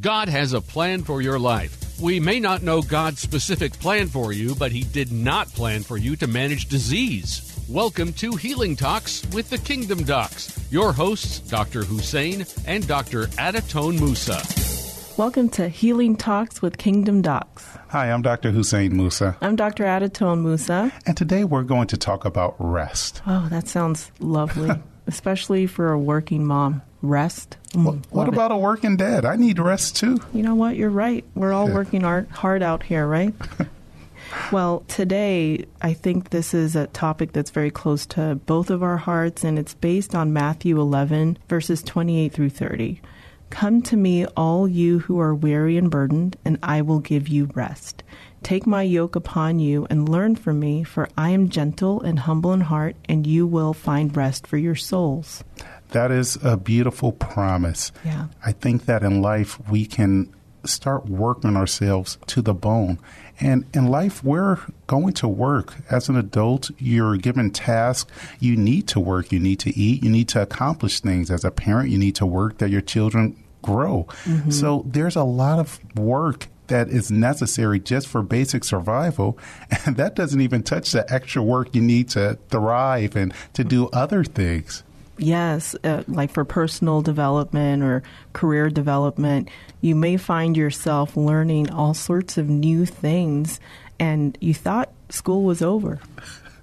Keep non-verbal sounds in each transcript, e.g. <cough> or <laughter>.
God has a plan for your life. We may not know God's specific plan for you, but He did not plan for you to manage disease. Welcome to Healing Talks with the Kingdom Docs. Your hosts, Dr. Hussein and Dr. Adatone Musa. Welcome to Healing Talks with Kingdom Docs. Hi, I'm Dr. Hussein Musa. I'm Dr. Adatone Musa. And today we're going to talk about rest. Oh, that sounds lovely, <laughs> especially for a working mom. Rest. Mm, what, what about a working dad? I need rest too. You know what? You're right. We're all yeah. working hard out here, right? <laughs> well, today I think this is a topic that's very close to both of our hearts, and it's based on Matthew 11, verses 28 through 30. Come to me, all you who are weary and burdened, and I will give you rest. Take my yoke upon you and learn from me, for I am gentle and humble in heart, and you will find rest for your souls. That is a beautiful promise. Yeah. I think that in life we can start working ourselves to the bone. And in life, we're going to work. As an adult, you're given tasks. You need to work. You need to eat. You need to accomplish things. As a parent, you need to work that your children grow. Mm-hmm. So there's a lot of work that is necessary just for basic survival. <laughs> And that doesn't even touch the extra work you need to thrive and to do other things. Yes, uh, like for personal development or career development, you may find yourself learning all sorts of new things, and you thought school was over,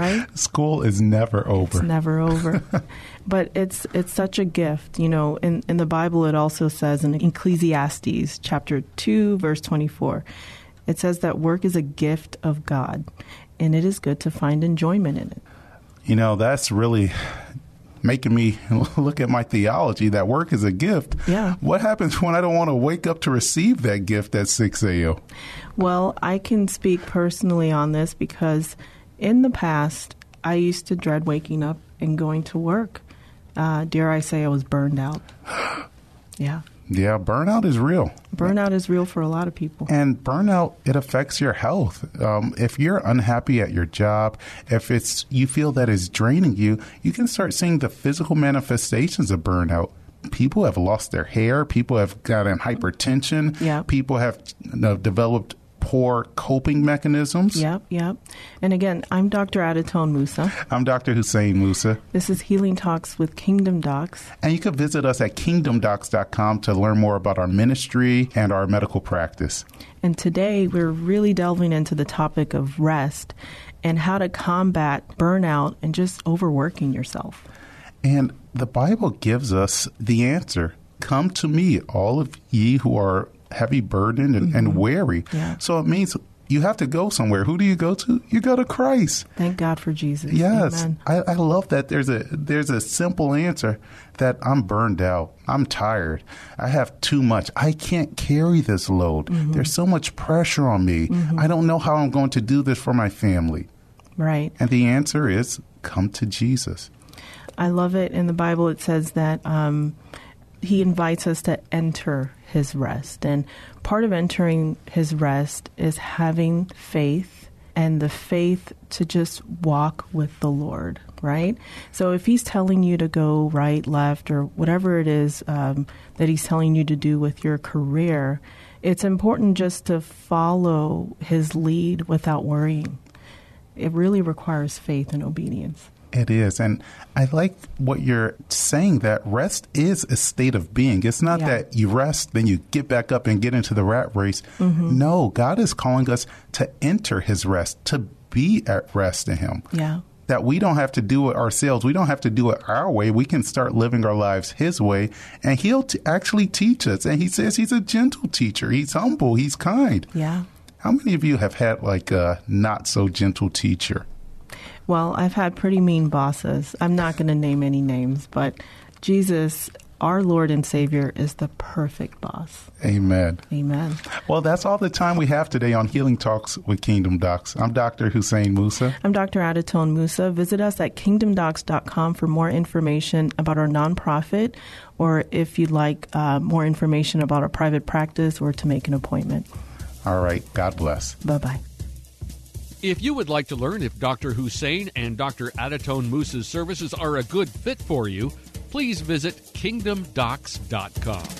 right? School is never over. It's never over. <laughs> but it's it's such a gift. You know, in, in the Bible it also says in Ecclesiastes chapter two, verse twenty four, it says that work is a gift of God and it is good to find enjoyment in it. You know, that's really making me <laughs> look at my theology that work is a gift. Yeah. What happens when I don't want to wake up to receive that gift at 6 a.m.? Well, I can speak personally on this because in the past, I used to dread waking up and going to work. Uh, dare I say I was burned out. <gasps> yeah. Yeah, burnout is real. Burnout is real for a lot of people. And burnout, it affects your health. Um, if you're unhappy at your job, if it's you feel that is draining you, you can start seeing the physical manifestations of burnout people have lost their hair. People have gotten hypertension. Yep. People have uh, developed poor coping mechanisms. Yep, yep. And again, I'm Dr. Adatone Musa. I'm Dr. Hussein Musa. This is Healing Talks with Kingdom Docs. And you can visit us at kingdomdocs.com to learn more about our ministry and our medical practice. And today we're really delving into the topic of rest and how to combat burnout and just overworking yourself. And the Bible gives us the answer. Come to me, all of ye who are heavy burdened and, mm-hmm. and weary. Yeah. So it means you have to go somewhere. Who do you go to? You go to Christ. Thank God for Jesus. Yes, I, I, love that. There's a there's a simple answer that I'm burned out. I'm tired. I have too much. I can't carry this load. Mm-hmm. There's so much pressure on me. Mm-hmm. I don't know how I'm going to do this for my family. Right. And the answer is come to Jesus. I love it. In the Bible, it says that um, He invites us to enter his rest. And part of entering his rest is having faith and the faith to just walk with the Lord, right? So if he's telling you to go right, left, or whatever it is um, that he's telling you to do with your career, it's important just to follow his lead without worrying. It really requires faith and obedience. It is. And I like what you're saying that rest is a state of being. It's not yeah. that you rest, then you get back up and get into the rat race. Mm-hmm. No, God is calling us to enter his rest, to be at rest in him. Yeah. That we don't have to do it ourselves. We don't have to do it our way. We can start living our lives His way, and He'll t- actually teach us. And He says He's a gentle teacher. He's humble. He's kind. Yeah. How many of you have had like a not so gentle teacher? Well, I've had pretty mean bosses. I'm not going to name any names, but Jesus our Lord and Savior is the perfect boss. Amen. Amen. Well, that's all the time we have today on Healing Talks with Kingdom Docs. I'm Dr. Hussein Musa. I'm Dr. Adatone Musa. Visit us at kingdomdocs.com for more information about our nonprofit or if you'd like uh, more information about our private practice or to make an appointment. All right. God bless. Bye bye. If you would like to learn if Dr. Hussein and Dr. Adatone Musa's services are a good fit for you, please visit kingdomdocs.com.